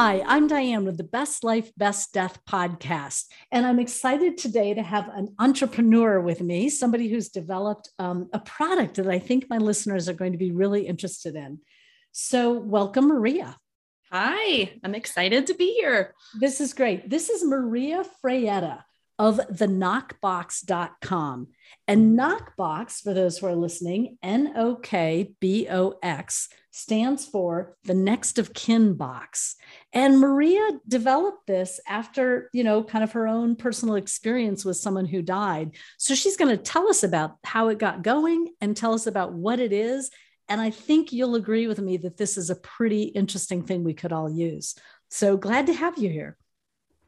Hi, I'm Diane with the Best Life, Best Death podcast. And I'm excited today to have an entrepreneur with me, somebody who's developed um, a product that I think my listeners are going to be really interested in. So, welcome, Maria. Hi, I'm excited to be here. This is great. This is Maria Fraietta of the nokbox.com. And Nokbox, for those who are listening, N O K B O X, stands for the next of kin box. And Maria developed this after, you know, kind of her own personal experience with someone who died. So she's going to tell us about how it got going and tell us about what it is. And I think you'll agree with me that this is a pretty interesting thing we could all use. So glad to have you here.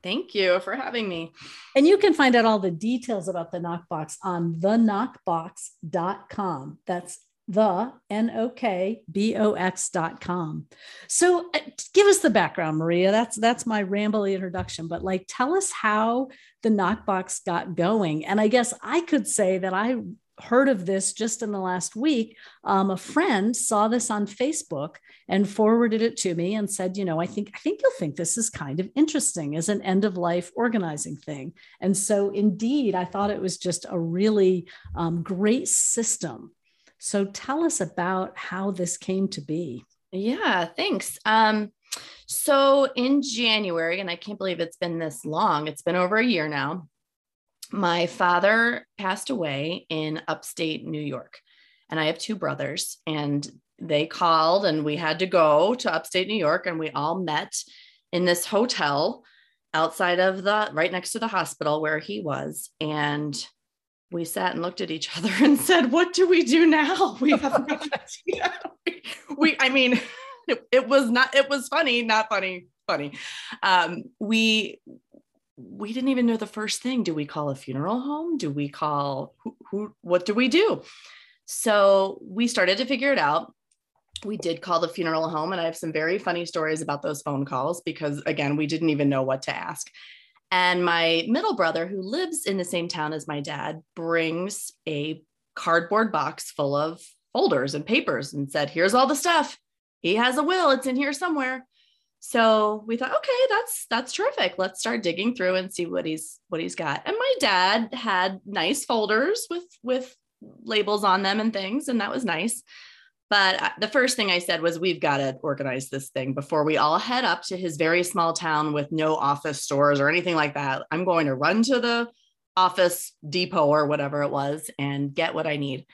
Thank you for having me. And you can find out all the details about the Nokbox on thenokbox.com. That's the n-o-k-b-o-x dot com so uh, give us the background maria that's that's my rambly introduction but like tell us how the nokbox got going and i guess i could say that i heard of this just in the last week. Um, a friend saw this on Facebook and forwarded it to me and said, you know, I think I think you'll think this is kind of interesting as an end of life organizing thing. And so, indeed, I thought it was just a really um, great system. So, tell us about how this came to be. Yeah, thanks. Um, so in January, and I can't believe it's been this long. It's been over a year now my father passed away in upstate New York, and I have two brothers, and they called, and we had to go to upstate New York, and we all met in this hotel outside of the right next to the hospital where he was. And we sat and looked at each other and said, What do we do now? We have no idea. We, I mean, it, it, was not, it was funny, not funny, funny. Um, we we didn't even know the first thing. Do we call a funeral home? Do we call who, who what do we do? So we started to figure it out. We did call the funeral home, and I have some very funny stories about those phone calls because, again, we didn't even know what to ask. And my middle brother, who lives in the same town as my dad, brings a cardboard box full of folders and papers and said, Here's all the stuff. He has a will, it's in here somewhere. So we thought okay that's that's terrific. Let's start digging through and see what he's what he's got. And my dad had nice folders with with labels on them and things and that was nice but uh, the first thing i said was we've got to organize this thing before we all head up to his very small town with no office stores or anything like that i'm going to run to the office depot or whatever it was and get what i need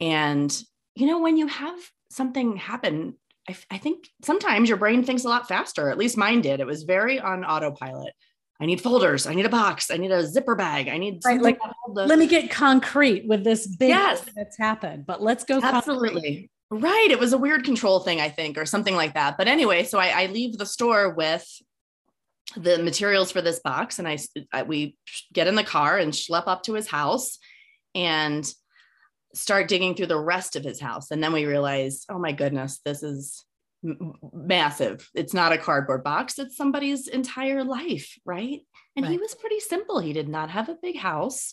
and you know when you have something happen I, I think sometimes your brain thinks a lot faster. At least mine did. It was very on autopilot. I need folders. I need a box. I need a zipper bag. I need right, like the- let me get concrete with this big yes. that's happened. But let's go absolutely concrete. Right. It was a weird control thing, I think, or something like that. But anyway, so I, I leave the store with the materials for this box, and I, I we get in the car and schlep up to his house, and start digging through the rest of his house. And then we realize oh my goodness, this is m- massive. It's not a cardboard box, it's somebody's entire life, right? And right. he was pretty simple. He did not have a big house.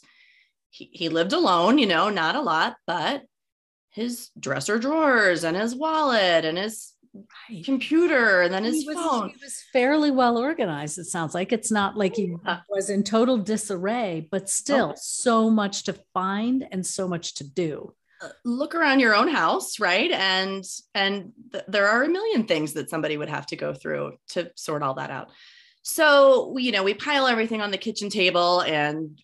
He, he lived alone, you know, not a lot, but his dresser drawers and his wallet and his right. computer and then his he was, phone. He was fairly well organized. It sounds like it's not like he yeah. was in total disarray, but still oh. so much to find and so much to do. Uh, look around your own house, right? And and th- there are a million things that somebody would have to go through to sort all that out. So, you know, we pile everything on the kitchen table and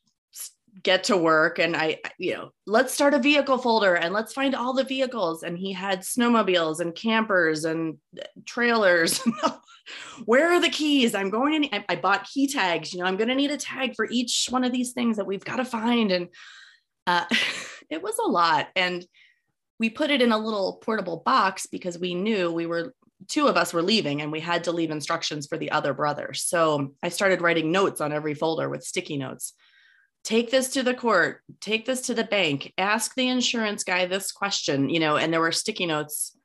get to work and I, you know, let's start a vehicle folder and let's find all the vehicles. And he had snowmobiles and campers and trailers. Where are the keys? I'm going to, I bought key tags, you know, I'm going to need a tag for each one of these things that we've got to find. And uh, it was a lot. And we put it in a little portable box because we knew we were two of us were leaving and we had to leave instructions for the other brother. So I started writing notes on every folder with sticky notes take this to the court, take this to the bank, ask the insurance guy this question, you know, and there were sticky notes.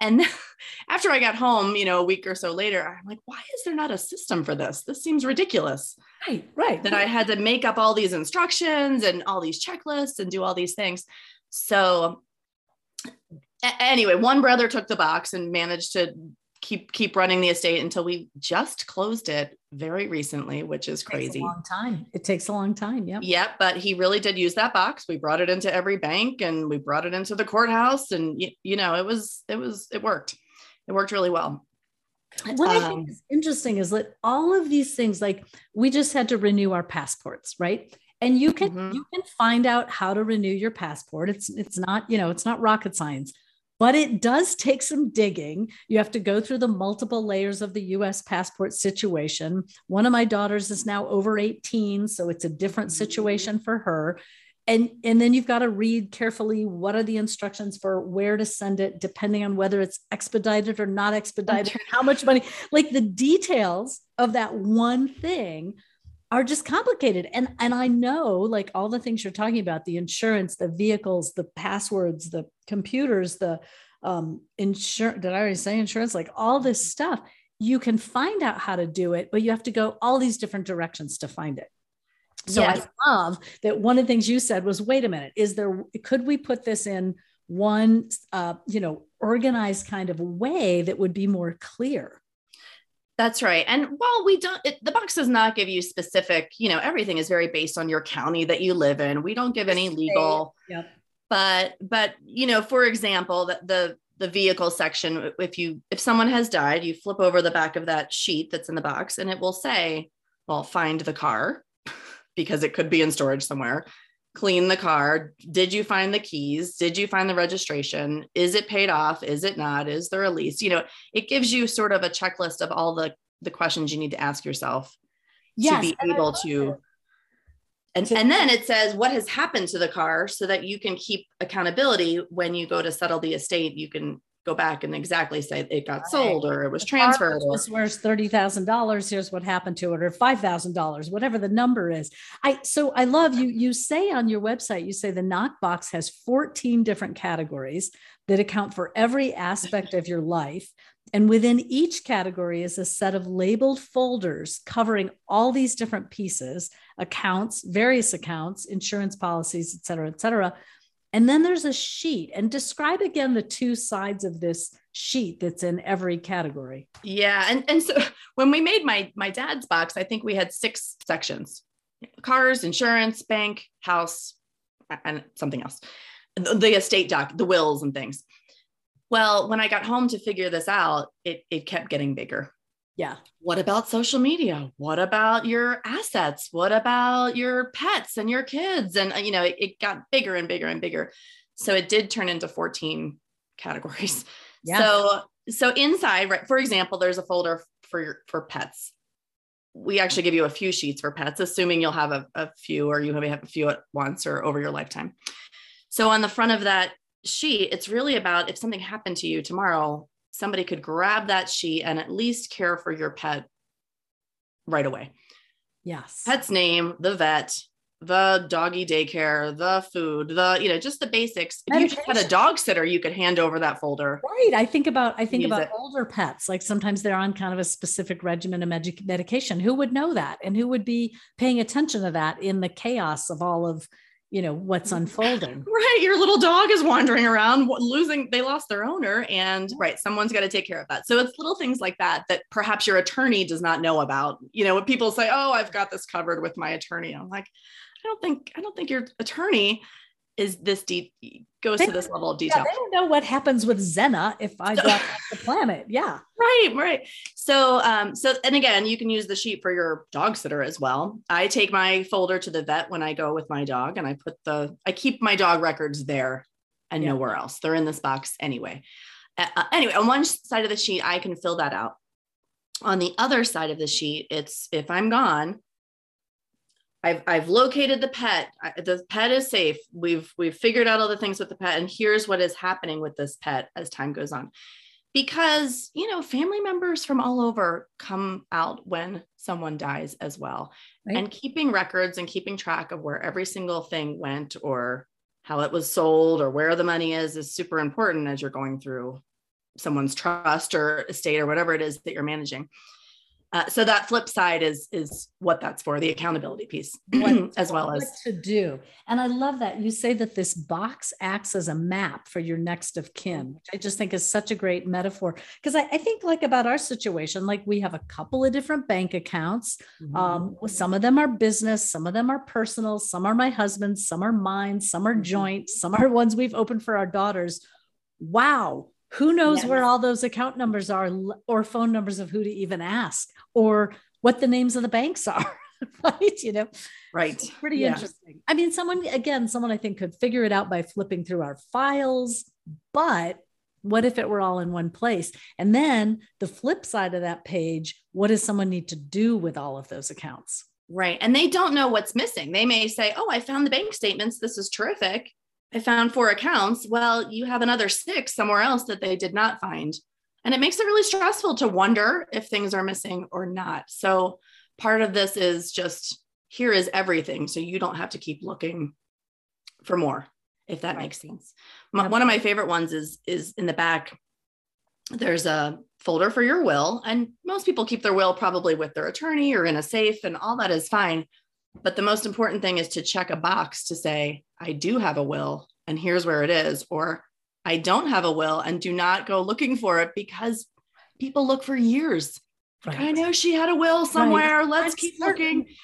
And after I got home, you know, a week or so later, I'm like, why is there not a system for this? This seems ridiculous. Right, right. That I had to make up all these instructions and all these checklists and do all these things. So, anyway, one brother took the box and managed to keep keep running the estate until we just closed it very recently, which is crazy. a long time. It takes a long time. Yeah. Yep. But he really did use that box. We brought it into every bank and we brought it into the courthouse. And you, you know, it was, it was, it worked. It worked really well. What um, I think um, is interesting is that all of these things, like we just had to renew our passports, right? And you can mm-hmm. you can find out how to renew your passport. It's it's not, you know, it's not rocket science but it does take some digging. You have to go through the multiple layers of the US passport situation. One of my daughters is now over 18, so it's a different mm-hmm. situation for her. And, and then you've got to read carefully what are the instructions for where to send it, depending on whether it's expedited or not expedited, how much money, like the details of that one thing are just complicated. And and i know like all the things you're talking about the insurance the vehicles the passwords the computers the um insurance did i already say insurance? Like all this stuff you can find out how to do it but you have to go all these different directions to find it. So yes. i love that one of the things you said was wait a minute is there could we put this in one uh, you know organized kind of way that would be more clear that's right. And while we don't, it, the box does not give you specific, you know, everything is very based on your county that you live in. We don't give any legal, yep. but, but, you know, for example, the, the, the vehicle section, if you, if someone has died, you flip over the back of that sheet that's in the box and it will say, well, find the car because it could be in storage somewhere clean the car? Did you find the keys? Did you find the registration? Is it paid off? Is it not? Is there a lease? You know it gives you sort of a checklist of all the the questions you need to ask yourself yes, to be able to and, and then it says what has happened to the car so that you can keep accountability when you go to settle the estate. You can go back and exactly say it got right. sold or it was the transferred. Was worth thirty thousand dollars. Here's what happened to it, or five thousand dollars, whatever the number is. I so I love you. You say on your website, you say the nokbox has 14 different categories that account for every aspect of your life. And within each category is a set of labeled folders covering all these different pieces, accounts, various accounts, insurance policies, et cetera, et cetera and then there's a sheet. And describe again the two sides of this sheet that's in every category. Yeah. And, and so when we made my my dad's box, I think we had six sections: cars, insurance, bank, house, and something else. The estate doc, the wills and things. Well, when I got home to figure this out, it, it kept getting bigger. Yeah. What about social media? What about your assets? What about your pets and your kids? And, uh, you know, it, it got bigger and bigger and bigger. So it did turn into 14 categories. Yeah. So, so inside, right, for example, there's a folder for your, for pets. We actually give you a few sheets for pets, assuming you'll have a, a few or you may have a few at once or over your lifetime. So on the front of that sheet, it's really about if something happened to you tomorrow, somebody could grab that sheet and at least care for your pet right away. Yes. Pet's name, the vet, the doggy daycare, the food, the, you know, just the basics. If you just had a dog sitter, you could hand over that folder. Right. I think about, I think about it. older pets. Like sometimes they're on kind of a specific regimen of med- medication. Who would know that? And who would be paying attention to that in the chaos of all of, you know what's mm. unfolding. Right your little dog is wandering around losing they lost their owner and right someone's got to take care of that. So it's little things like that that perhaps your attorney does not know about. You know when people say oh i've got this covered with my attorney i'm like i don't think i don't think your attorney is this deep goes they, to this level of detail. Yeah, they don't know what happens with Xena if I got off the planet. Yeah. Right, right. So um, so and again, you can use the sheet for your dog sitter as well. I take my folder to the vet when I go with my dog and I put the I keep my dog records there and yeah. nowhere else. They're in this box anyway. Uh, anyway, on one side of the sheet, I can fill that out. On the other side of the sheet, it's if I'm gone, I've I've located the pet. The pet is safe. We've we've figured out all the things with the pet, and here's what is happening with this pet as time goes on. Because you know, family members from all over come out when someone dies as well, right. and keeping records and keeping track of where every single thing went or how it was sold or where the money is is super important as you're going through someone's trust or estate or whatever it is that you're managing. Uh, so that flip side is is what that's for the accountability piece as well as to do. And i love that you say that this box acts as a map for your next of kin which i just think is such a great metaphor. Because I, I, think like about our situation like we have a couple of different bank accounts. Mm-hmm. um, some of them are business some of them are personal some are my husband's some are mine some are mm-hmm. joint some are ones we've opened for our daughters. Wow who knows yes. where all those account numbers are or phone numbers of who to even ask or what the names of the banks are right you know? Right. It's pretty yeah. interesting. I mean someone again someone i think could figure it out by flipping through our files but what if it were all in one place? And then the flip side of that page what does someone need to do with all of those accounts? Right and they don't know what's missing. They may say oh i found the bank statements. This is terrific I found four accounts. Well, you have another six somewhere else that they did not find. And it makes it really stressful to wonder if things are missing or not. So part of this is just here is everything. So you don't have to keep looking for more, if that right. makes sense. My, one of my favorite ones is is in the back. There's a folder for your will. And most people keep their will probably with their attorney or in a safe, and all that is fine. But the most important thing is to check a box to say, I do have a will and here's where it is, or I don't have a will and do not go looking for it because people look for years. Right. I know she had a will somewhere. Right. Let's I'm keep certain. looking.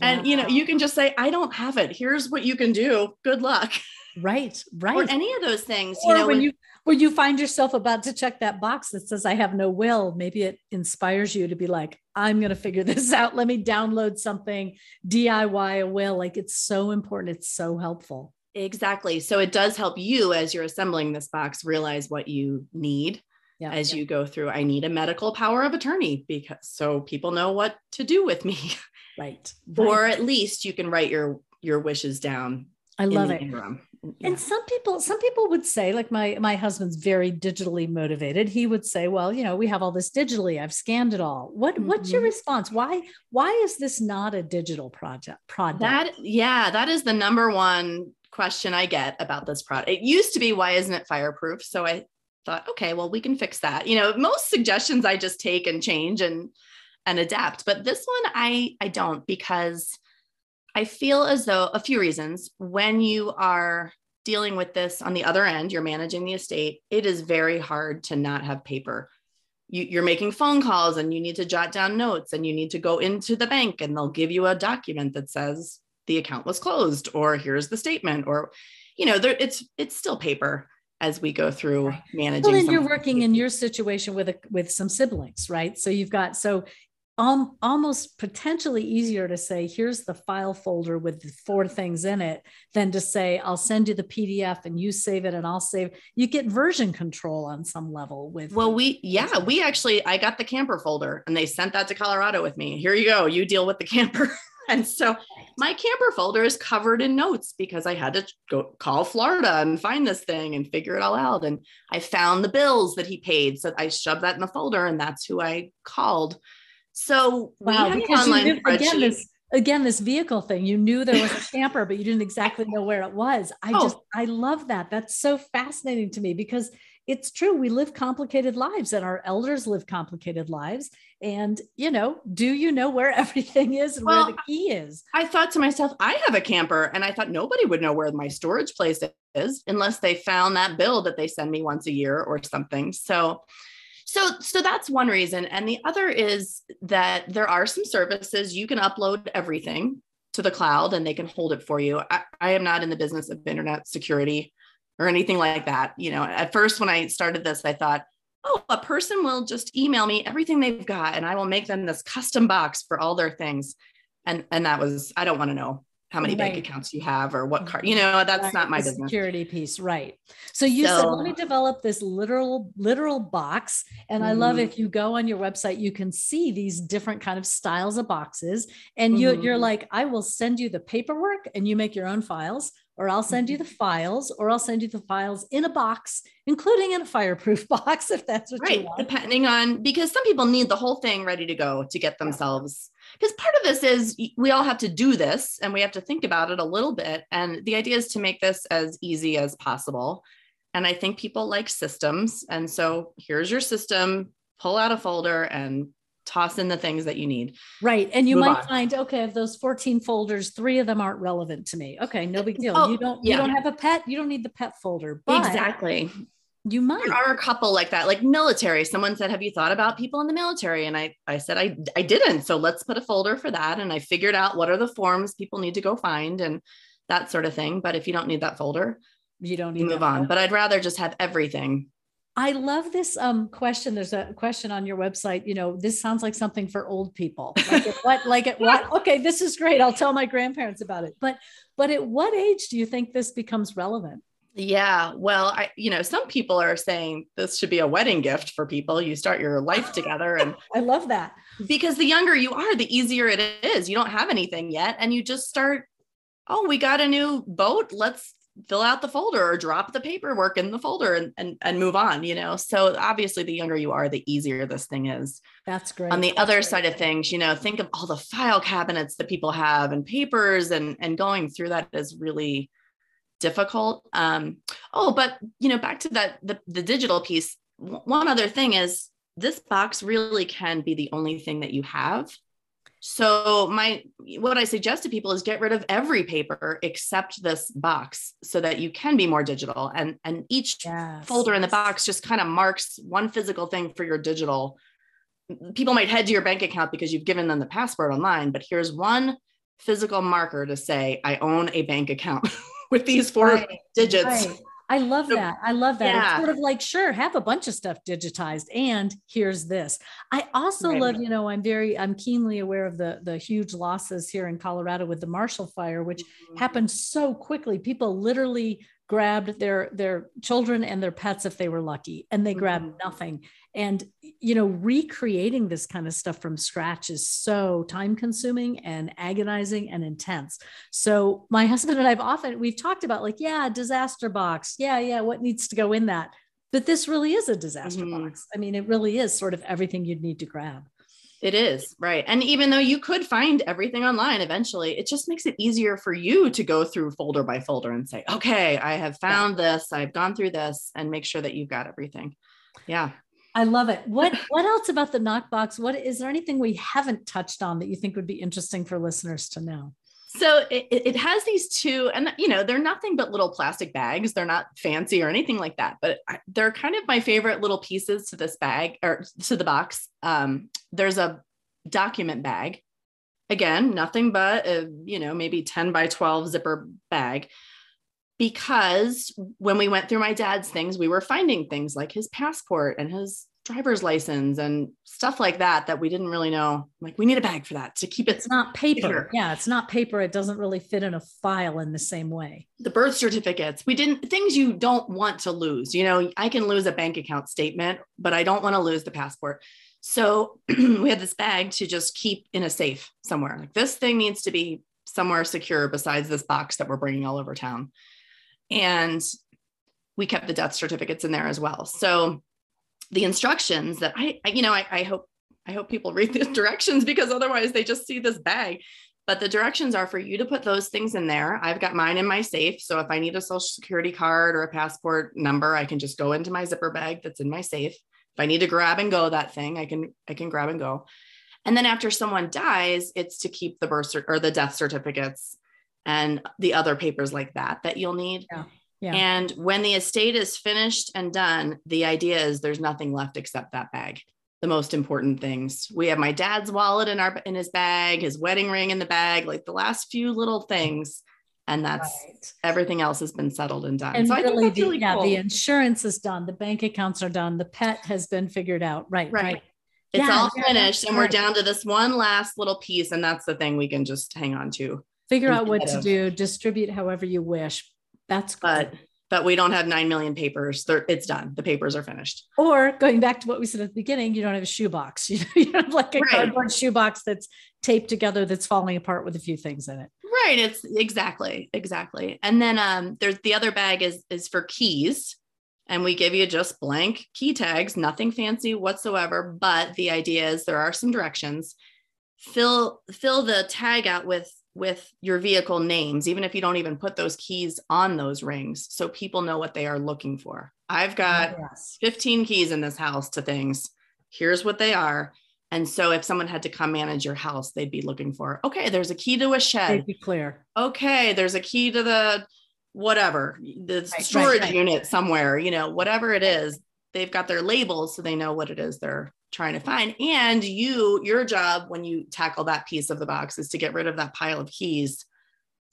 And you know, you can just say, I don't have it. Here's what you can do. Good luck. Right, right. Or any of those things. Or you know, when, when you when you find yourself about to check that box that says I have no will, maybe it inspires you to be like, I'm going to figure this out. Let me download something, DIY a will. Like it's so important. It's so helpful. Exactly. So it does help you as you're assembling this box realize what you need yeah, as yeah. you go through. I need a medical power of attorney because so people know what to do with me. Right. or at least you can write your your wishes down. I love it. Interim. Yeah. And some people, some people would say, like my my husband's very digitally motivated. He would say, "Well, you know, we have all this digitally. I've scanned it all." What mm-hmm. What's your mm-hmm. response? Why Why is this not a digital project? Product that yeah, that is the number one question I get about this product. It used to be, "Why isn't it fireproof?" So I thought, okay, well, we can fix that. You know, most suggestions I just take and change and and adapt, but this one I I don't because I feel as though a few reasons when you are dealing with this on the other end, you're managing the estate, it is very hard to not have paper. You, are making phone calls and you need to jot down notes and you need to go into the bank and they'll give you a document that says the account was closed or here's the statement or you know there, it's it's still paper as we go through managing. Well, and you're working in your situation with a, with some siblings, right? So you've got so um, almost potentially easier to say, here's the file folder with the four things in it, than to say, I'll send you the PDF and you save it and I'll save. You get version control on some level with. Well, we, yeah, we actually, I got the camper folder and they sent that to Colorado with me. Here you go. You deal with the camper. and so my camper folder is covered in notes because I had to go call Florida and find this thing and figure it all out. And I found the bills that he paid. So I shoved that in the folder and that's who I called so wow, because you knew, again this again this vehicle thing. You knew there was a camper, but you didn't exactly know where it was. I oh. just I love that. That's so fascinating to me because it's true. We live complicated lives, and our elders live complicated lives. And you know, do you know where everything is and well, where the key is? I thought to myself, I have a camper, and I thought nobody would know where my storage place is unless they found that bill that they send me once a year or something. So so so that's one reason. And the other is that there are some services. You can upload everything to the cloud and they can hold it for you. I, I am not in the business of internet security or anything like that. You know at first when i started this i thought oh a person will just email me everything they've got and i will make them this custom box for all their things. And and that was i don't want to know how many right. bank accounts you have or what card you know that's right. not my the business security piece right so you so, said let me develop this literal literal box and mm-hmm. i love mm-hmm. if you go on your website you can see these different kind of styles of boxes and mm-hmm. you're like i will send you the paperwork and you make your own files or I'll send you the mm-hmm. files, or I'll send you the files in a box, including in a fireproof box, if that's what right. you want. Depending on because some people need the whole thing ready to go to get themselves. Because part of this is we all have to do this and we have to think about it a little bit. And the idea is to make this as easy as possible. And I think people like systems. And so here's your system, pull out a folder and toss in the things that you need. Right. And you Move might on. find, okay, of those 14 folders, three of them aren't relevant to me. Okay, no big deal. Oh, you don't yeah. you don't have a pet, you don't need the pet folder. exactly. You might. There are a couple like that, like military. Someone said, Have you thought about people in the military? And I, I said, I, I didn't. So let's put a folder for that. And I figured out what are the forms people need to go find and that sort of thing. But if you don't need that folder, you don't need move on. But I'd rather just have everything I love this um, question. There's a question on your website. You know, this sounds like something for old people. Like at what? Like at what? Okay, this is great. I'll tell my grandparents about it. But but at what age do you think this becomes relevant? Yeah, well, I you know, some people are saying this should be a wedding gift for people. You start your life together and I love that. Because the younger you are, the easier it is. You don't have anything yet and you just start oh, we got a new boat. Let's fill out the folder or drop the paperwork in the folder and, and, and move on, you know? So obviously the younger you are, the easier this thing is. That's great. On the That's other great. side of things, you know, think of all the file cabinets that people have and papers and, and going through that is really difficult. Um, oh, but you know, back to that, the, the digital piece, one other thing is this box really can be the only thing that you have so my what I suggest to people is get rid of every paper except this box so that you can be more digital and and each yes. folder in the box just kind of marks one physical thing for your digital. People might head to your bank account because you've given them the password online, but here's one physical marker to say I own a bank account with these four right. digits. Right. I love that. I love that. Yeah. It's sort of like, sure, have a bunch of stuff digitized and here's this. I also right. love, you know, I'm very, I'm keenly aware of the, the huge losses here in Colorado with the Marshall fire, which mm-hmm. happened so quickly. People literally grabbed their their children and their pets if they were lucky and they grabbed mm-hmm. nothing. And you know recreating this kind of stuff from scratch is so time consuming and agonizing and intense. So my husband and i've often we've talked about like yeah disaster box. Yeah yeah what needs to go in that? But this really is a disaster mm-hmm. box. I mean it really is sort of everything you'd need to grab it is, right. And even though you could find everything online eventually, it just makes it easier for you to go through folder by folder and say, okay, I have found yeah. this, I've gone through this, and make sure that you've got everything. Yeah. I love it. What what else about the nokbox? What is there anything we haven't touched on that you think would be interesting for listeners to know? So it, it has these two, and you know, they're nothing but little plastic bags. They're not fancy or anything like that, but they're kind of my favorite little pieces to this bag or to the box. Um, there's a document bag. Again, nothing but a, you know, maybe 10 by 12 zipper bag. Because when we went through my dad's things, we were finding things like his passport and his driver's license and stuff like that that we didn't really know. Like we need a bag for that to keep it it's not paper. yeah it's not paper. It doesn't really fit in a file in the same way. The birth certificates. We didn't things you don't want to lose. You know i can lose a bank account statement but i don't want to lose the passport. So we had this bag to just keep in a safe somewhere. Like this thing needs to be somewhere secure besides this box that we're bringing all over town. And we kept the death certificates in there as well. So the instructions that I, I you know, I, I hope I hope people read the directions because otherwise they just see this bag. But the directions are for you to put those things in there. I've got mine in my safe. So if I need a social security card or a passport number, I can just go into my zipper bag that's in my safe. If I need to grab and go that thing, I can I can grab and go. And then after someone dies, it's to keep the birth cert- or the death certificates and the other papers like that that you'll need. Yeah. Yeah. And when the estate is finished and done, the idea is there's nothing left except that bag. The most important things. We have my dad's wallet in our in his bag, his wedding ring in the bag, like the last few little things. And that's right. everything else has been settled and done. And so really, the, really yeah, cool. the insurance is done, the bank accounts are done, the pet has been figured out. Right. Right. right. It's yeah, all finished, and right. we're down to this one last little piece, and that's the thing we can just hang on to. Figure out what to do, distribute however you wish, that's but but we don't have 9 million papers. They're, it's done. The papers are finished. Or going back to what we said at the beginning, you don't have a shoebox. You, you have like a right. cardboard shoebox that's taped together that's falling apart with a few things in it. Right. It's exactly, exactly. And then um, there's the other bag is is for keys. And we give you just blank key tags, nothing fancy whatsoever. But the idea is there are some directions. Fill fill the tag out with with your vehicle names, even if you don't even put those keys on those rings, so people know what they are looking for. I've got yes. 15 keys in this house to things. Here's what they are. And so if someone had to come manage your house, they'd be looking for, okay, there's a key to a shed. Be clear. Okay, there's a key to the whatever, the right, storage right, right. unit somewhere, you know, whatever it is, they've got their labels so they know what it is they're trying to find. And you, your job when you tackle that piece of the box is to get rid of that pile of keys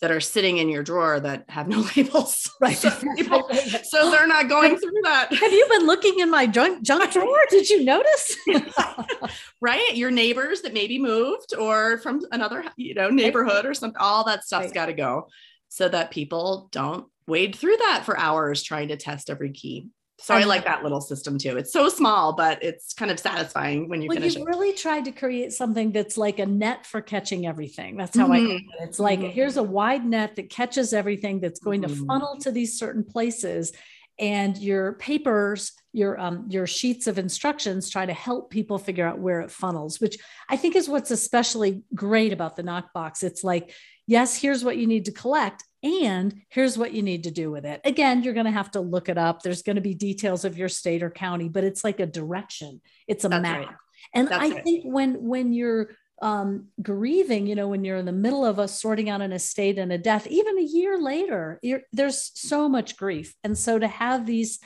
that are sitting in your drawer that have no labels. Right. So, people, so they're not going through that. Have you been looking in my junk, junk drawer? Did you notice? right. Your neighbors that maybe moved or from another, you know, neighborhood or something, all that stuff's right. got to go so that people don't wade through that for hours trying to test every key. So I, I like that little system too. It's so small, but it's kind of satisfying when you well, finish you've it. really tried to create something that's like a net for catching everything. That's how mm-hmm. I it. It's like mm-hmm. here's a wide net that catches everything that's going mm-hmm. to funnel to these certain places. And your papers, your um, your sheets of instructions try to help people figure out where it funnels, which I think is what's especially great about the nokbox. It's like, yes, here's what you need to collect, and here's what you need to do with it. Again, you're going to have to look it up. There's going to be details of your state or county, but it's like a direction. It's a That's map. Right. And That's I right. think when when you're um, grieving, you know, when you're in the middle of a sorting out an estate and a death, even a year later, there's so much grief. And so to have these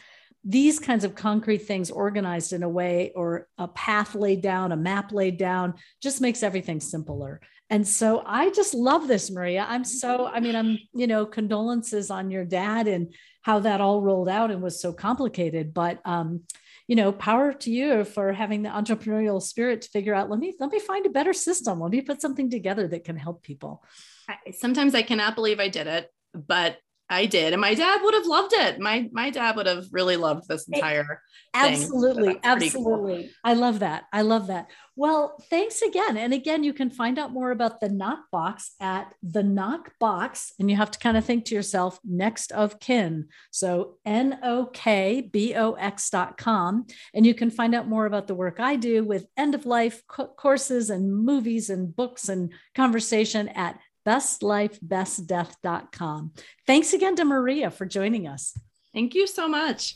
these kinds of concrete things organized in a way or a path laid down, a map laid down, just makes everything simpler. And so I just love this, Maria. I'm so, I mean, I'm, you know, condolences on your dad and how that all rolled out and was so complicated. But, um, you know, power to you for having the entrepreneurial spirit to figure out, let me, let me find a better system. Let me put something together that can help people. Sometimes I cannot believe I did it, but I did, and my dad would have loved it. My my dad would have really loved this entire. Absolutely, so absolutely. Cool. I love that. I love that. Well, thanks again. And again, you can find out more about the Nokbox at the Nokbox, and you have to kind of think to yourself, next of kin. So N O K B O X dot com, and you can find out more about the work I do with end of life co- courses and movies and books and conversation at bestlifebestdeath.com. Thanks again to Maria for joining us. Thank you so much.